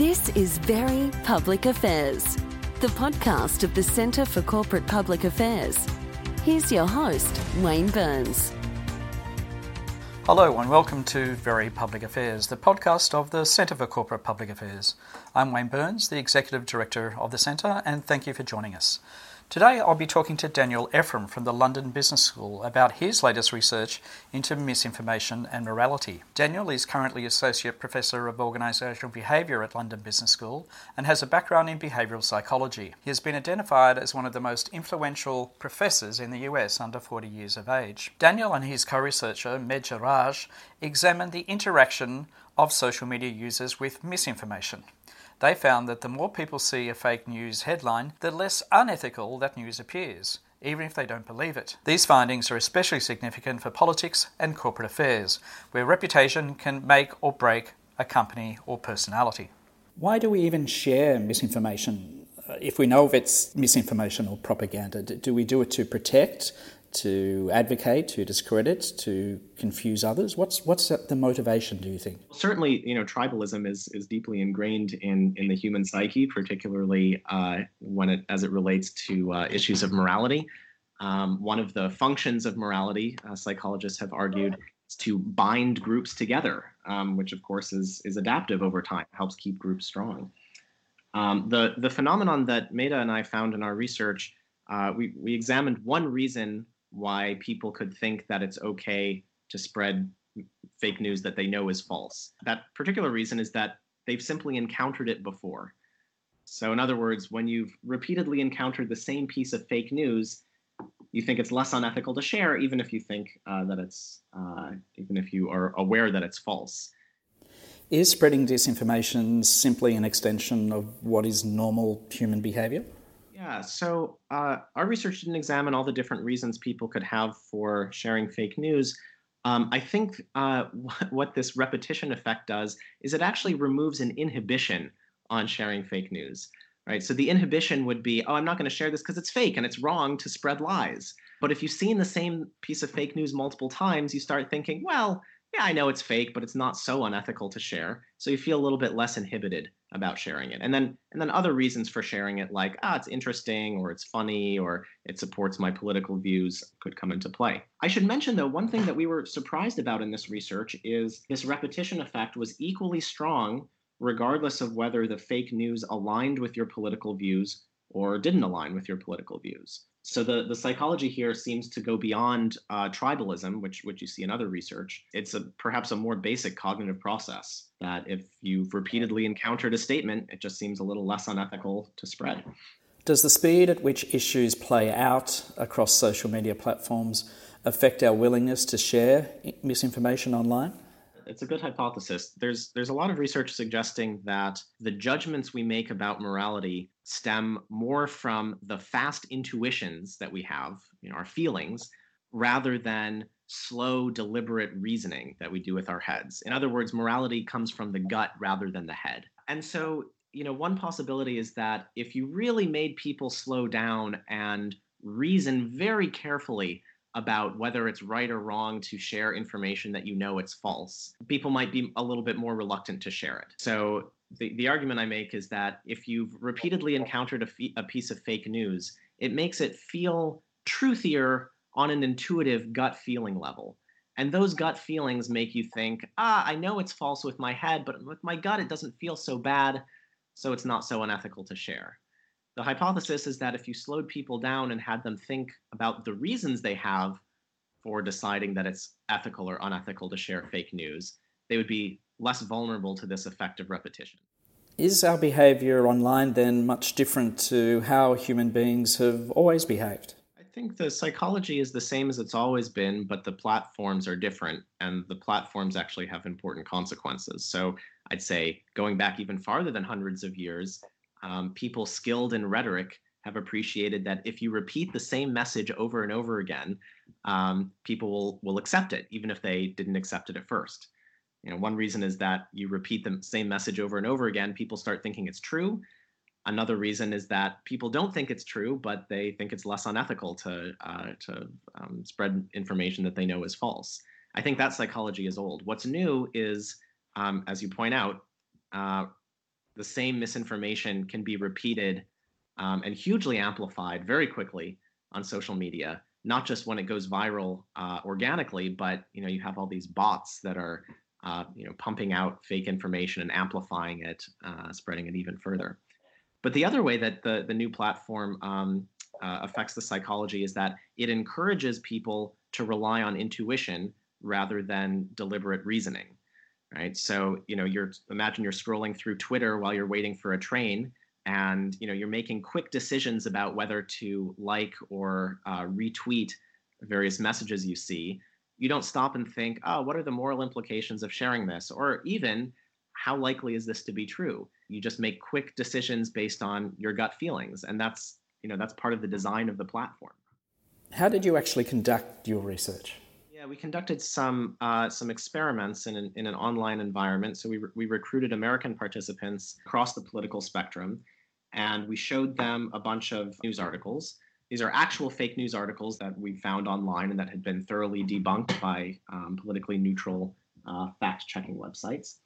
This is Very Public Affairs, the podcast of the Centre for Corporate Public Affairs. Here's your host, Wayne Burns. Hello and welcome to Very Public Affairs, the podcast of the Centre for Corporate Public Affairs. I'm Wayne Burns, the Executive Director of the Centre, and thank you for joining us. Today I'll be talking to Daniel Effron from the London Business School about his latest research into misinformation and morality. Daniel is currently Associate Professor of Organisational Behaviour at London Business School and has a background in behavioural psychology. He has been identified as one of the most influential professors in the US under 40 years of age. Daniel and his co-researcher Medha Raj examined the interaction of social media users with misinformation. They found that the more people see a fake news headline, the less unethical that news appears, even if they don't believe it. These findings are especially significant for politics and corporate affairs, where reputation can make or break a company or personality. Why do we even share misinformation? Uh, if we know if it's misinformation or propaganda, do we do it to protect, to advocate, to discredit, to confuse others? What's what's the motivation? Do you think? Certainly, you know, tribalism is is deeply ingrained in in the human psyche, particularly uh, when it as it relates to uh, issues of morality. Um, one of the functions of morality, uh, psychologists have argued, is to bind groups together, um, which of course is is adaptive over time, helps keep groups strong. Um, the the phenomenon that Medha and I found in our research, uh, we we examined one reason why people could think that it's okay to spread fake news that they know is false. That particular reason is that they've simply encountered it before. So, in other words, when you've repeatedly encountered the same piece of fake news, you think it's less unethical to share, even if you think uh, that it's, uh, even if you are aware that it's false. Is spreading disinformation simply an extension of what is normal human behavior? Yeah, so uh, our research didn't examine all the different reasons people could have for sharing fake news. Um, I think uh, what this repetition effect does is it actually removes an inhibition on sharing fake news. Right. So the inhibition would be, oh, I'm not going to share this because it's fake and it's wrong to spread lies. But if you've seen the same piece of fake news multiple times, you start thinking, well, yeah, I know it's fake, but it's not so unethical to share. So you feel a little bit less inhibited about sharing it. And then and then other reasons for sharing it like, ah, it's interesting or it's funny or it supports my political views could come into play. I should mention though, one thing that we were surprised about in this research is this repetition effect was equally strong regardless of whether the fake news aligned with your political views or didn't align with your political views so the, the psychology here seems to go beyond uh, tribalism, which which you see in other research. It's a perhaps a more basic cognitive process that if you've repeatedly encountered a statement, it just seems a little less unethical to spread. Does the speed at which issues play out across social media platforms affect our willingness to share misinformation online? It's a good hypothesis. There's there's a lot of research suggesting that the judgments we make about morality stem more from the fast intuitions that we have, you know, our feelings, rather than slow, deliberate reasoning that we do with our heads. In other words, morality comes from the gut rather than the head. And so, you know, one possibility is that if you really made people slow down and reason very carefully about whether it's right or wrong to share information that you know it's false, people might be a little bit more reluctant to share it. So the, the argument I make is that if you've repeatedly encountered a, piece of fake news, it makes it feel truthier on an intuitive gut feeling level. And those gut feelings make you think, ah, I know it's false with my head, but with my gut, it doesn't feel so bad, so it's not so unethical to share. The hypothesis is that if you slowed people down and had them think about the reasons they have for deciding that it's ethical or unethical to share fake news, they would be less vulnerable to this effect of repetition. Is our behavior online then much different to how human beings have always behaved? I think the psychology is the same as it's always been, but the platforms are different, and the platforms actually have important consequences. So I'd say going back even farther than hundreds of years, um, people skilled in rhetoric have appreciated that if you repeat the same message over and over again, um, people will will accept it, even if they didn't accept it at first. You know, one reason is that you repeat the same message over and over again, people start thinking it's true. Another reason is that people don't think it's true, but they think it's less unethical to uh, to um, spread information that they know is false. I think that psychology is old. What's new is, um, as you point out, uh, the same misinformation can be repeated um, and hugely amplified very quickly on social media not just when it goes viral uh, organically but you know you have all these bots that are uh, you know pumping out fake information and amplifying it uh, spreading it even further. But the other way that the, the new platform um, uh, affects the psychology is that it encourages people to rely on intuition rather than deliberate reasoning right? So you know you're imagine you're scrolling through twitter while you're waiting for a train and you know you're making quick decisions about whether to like or uh, retweet various messages you see. You don't stop and think oh what are the moral implications of sharing this? or even how likely is this to be true? You just make quick decisions based on your gut feelings and that's you know that's part of the design of the platform. How did you actually conduct your research yeah, we conducted some uh, some experiments in an, in an online environment. So we, re- we recruited American participants across the political spectrum, and we showed them a bunch of news articles. These are actual fake news articles that we found online and that had been thoroughly debunked by um, politically neutral uh, fact checking websites.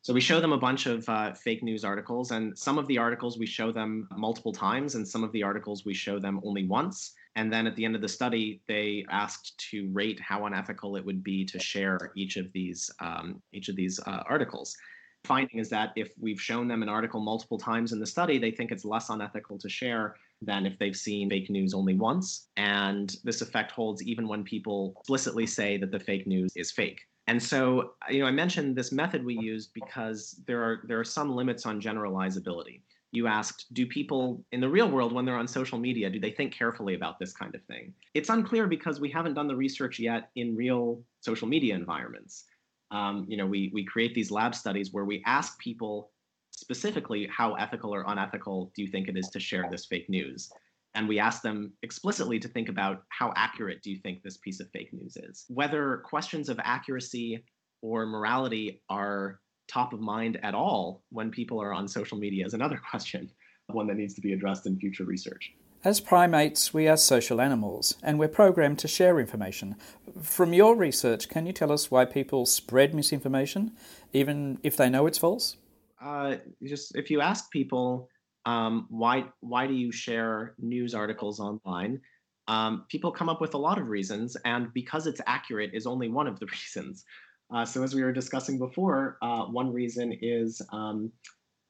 So we show them a bunch of uh, fake news articles, and some of the articles we show them multiple times, and some of the articles we show them only once. And then at the end of the study, they asked to rate how unethical it would be to share each of these um, each of these uh, articles. Finding is that if we've shown them an article multiple times in the study, they think it's less unethical to share than if they've seen fake news only once. And this effect holds even when people explicitly say that the fake news is fake. And so, you know, I mentioned this method we used because there are there are some limits on generalizability you asked, do people in the real world, when they're on social media, do they think carefully about this kind of thing? It's unclear because we haven't done the research yet in real social media environments. Um, you know, we, we create these lab studies where we ask people specifically how ethical or unethical do you think it is to share this fake news? And we ask them explicitly to think about how accurate do you think this piece of fake news is? Whether questions of accuracy or morality are top of mind at all when people are on social media is another question, one that needs to be addressed in future research. As primates, we are social animals and we're programmed to share information. From your research, can you tell us why people spread misinformation, even if they know it's false? Uh, just if you ask people um, why why do you share news articles online, um, people come up with a lot of reasons, and because it's accurate is only one of the reasons. Uh, so as we were discussing before, uh, one reason is um,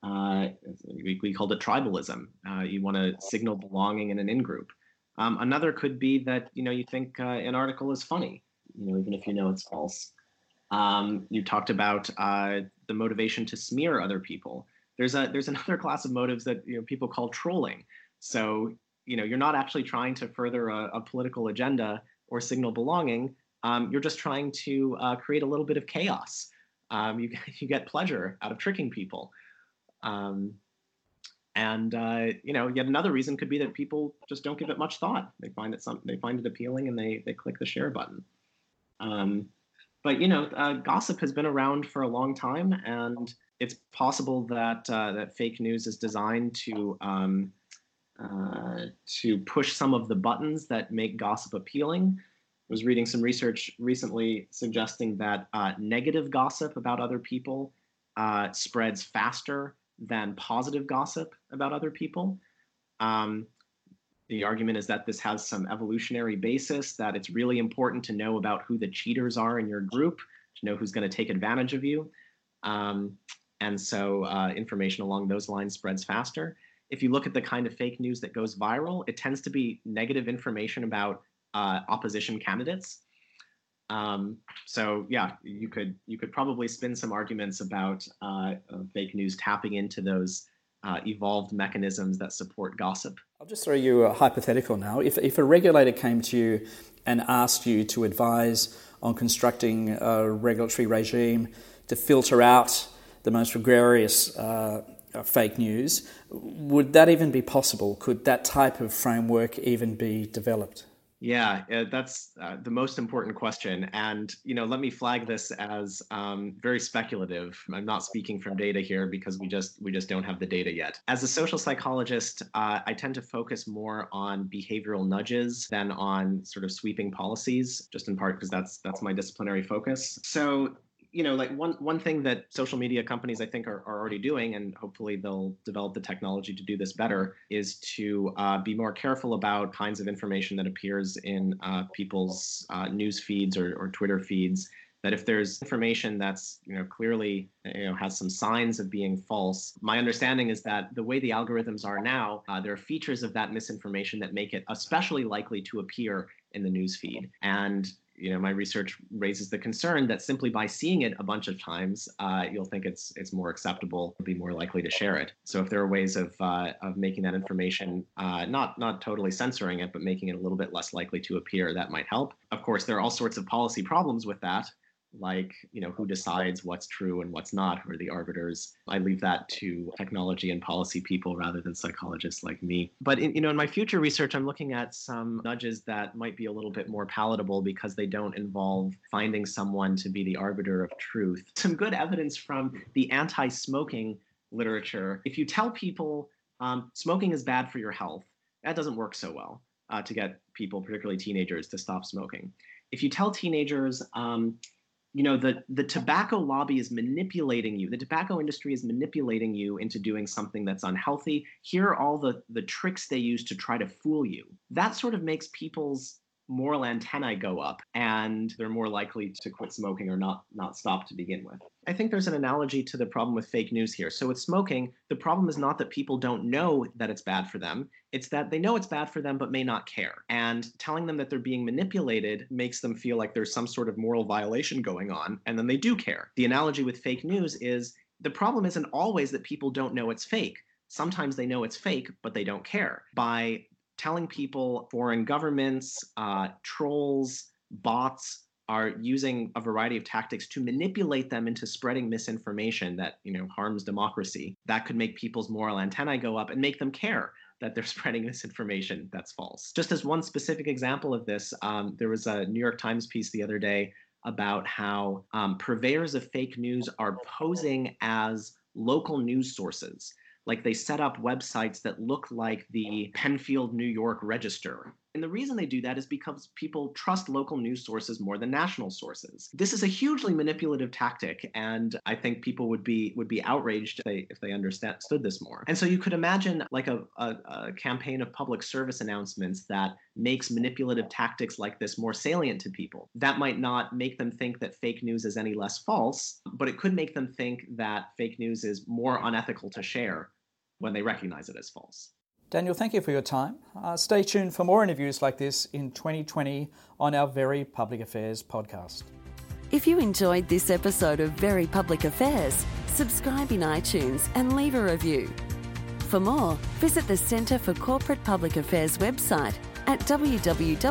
uh, we, we, called it tribalism. Uh, you want to signal belonging in an in-group. Um, another could be that you know you think uh, an article is funny, you know, even if you know it's false. Um, you talked about uh, the motivation to smear other people. There's a there's another class of motives that you know people call trolling. So you know you're not actually trying to further a, a political agenda or signal belonging um, you're just trying to uh, create a little bit of chaos. Um, you, you get pleasure out of tricking people. Um, and uh, you know, yet another reason could be that people just don't give it much thought. They find it some, they find it appealing, and they they click the share button. Um, but you know, uh, gossip has been around for a long time, and it's possible that uh, that fake news is designed to um, uh, to push some of the buttons that make gossip appealing was reading some research recently suggesting that uh, negative gossip about other people uh, spreads faster than positive gossip about other people. Um, the argument is that this has some evolutionary basis, that it's really important to know about who the cheaters are in your group, to know who's going to take advantage of you. Um, and so uh, information along those lines spreads faster. If you look at the kind of fake news that goes viral, it tends to be negative information about uh, opposition candidates. Um, so yeah, you could you could probably spin some arguments about uh, fake news tapping into those uh, evolved mechanisms that support gossip. I'll just throw you a hypothetical now. If if a regulator came to you and asked you to advise on constructing a regulatory regime to filter out the most gregarious uh, fake news, would that even be possible? Could that type of framework even be developed? Yeah, uh, that's uh, the most important question. And, you know, let me flag this as um, very speculative. I'm not speaking from data here because we just we just don't have the data yet. As a social psychologist, uh, I tend to focus more on behavioral nudges than on sort of sweeping policies, just in part because that's that's my disciplinary focus. So you know, like one one thing that social media companies I think are, are already doing, and hopefully they'll develop the technology to do this better, is to uh, be more careful about kinds of information that appears in uh, people's uh, news feeds or, or Twitter feeds. That if there's information that's you know clearly you know has some signs of being false my understanding is that the way the algorithms are now uh, there are features of that misinformation that make it especially likely to appear in the news feed. And you know my research raises the concern that simply by seeing it a bunch of times uh, you'll think it's it's more acceptable be more likely to share it. So if there are ways of uh, of making that information uh, not not totally censoring it but making it a little bit less likely to appear that might help. Of course there are all sorts of policy problems with that like you know who decides what's true and what's not who are the arbiters. I leave that to technology and policy people rather than psychologists like me. But in, you know in my future research i'm looking at some nudges that might be a little bit more palatable because they don't involve finding someone to be the arbiter of truth. Some good evidence from the anti-smoking literature. If you tell people um, smoking is bad for your health that doesn't work so well uh, to get people particularly teenagers to stop smoking. If you tell teenagers um, you know the the tobacco lobby is manipulating you. The tobacco industry is manipulating you into doing something that's unhealthy. Here are all the the tricks they use to try to fool you. That sort of makes people's moral antennae go up and they're more likely to quit smoking or not not stop to begin with. I think there's an analogy to the problem with fake news here. So with smoking, the problem is not that people don't know that it's bad for them, it's that they know it's bad for them but may not care. And telling them that they're being manipulated makes them feel like there's some sort of moral violation going on and then they do care. The analogy with fake news is the problem isn't always that people don't know it's fake. Sometimes they know it's fake, but they don't care. By telling people foreign governments, uh, trolls, bots are using a variety of tactics to manipulate them into spreading misinformation that you know harms democracy. That could make people's moral antennae go up and make them care that they're spreading misinformation that's false. Just as one specific example of this, um, there was a New York Times piece the other day about how um, purveyors of fake news are posing as local news sources like they set up websites that look like the Penfield, New York Register. And the reason they do that is because people trust local news sources more than national sources. This is a hugely manipulative tactic, and I think people would be would be outraged if they if they understood this more. And so you could imagine like a, a, a campaign of public service announcements that makes manipulative tactics like this more salient to people. That might not make them think that fake news is any less false, but it could make them think that fake news is more unethical to share when they recognize it as false. Daniel, thank you for your time. Uh, stay tuned for more interviews like this in 2020 on our Very Public Affairs podcast. If you enjoyed this episode of Very Public Affairs, subscribe in iTunes and leave a review. For more, visit the Centre for Corporate Public Affairs website at www.accpa.com.au.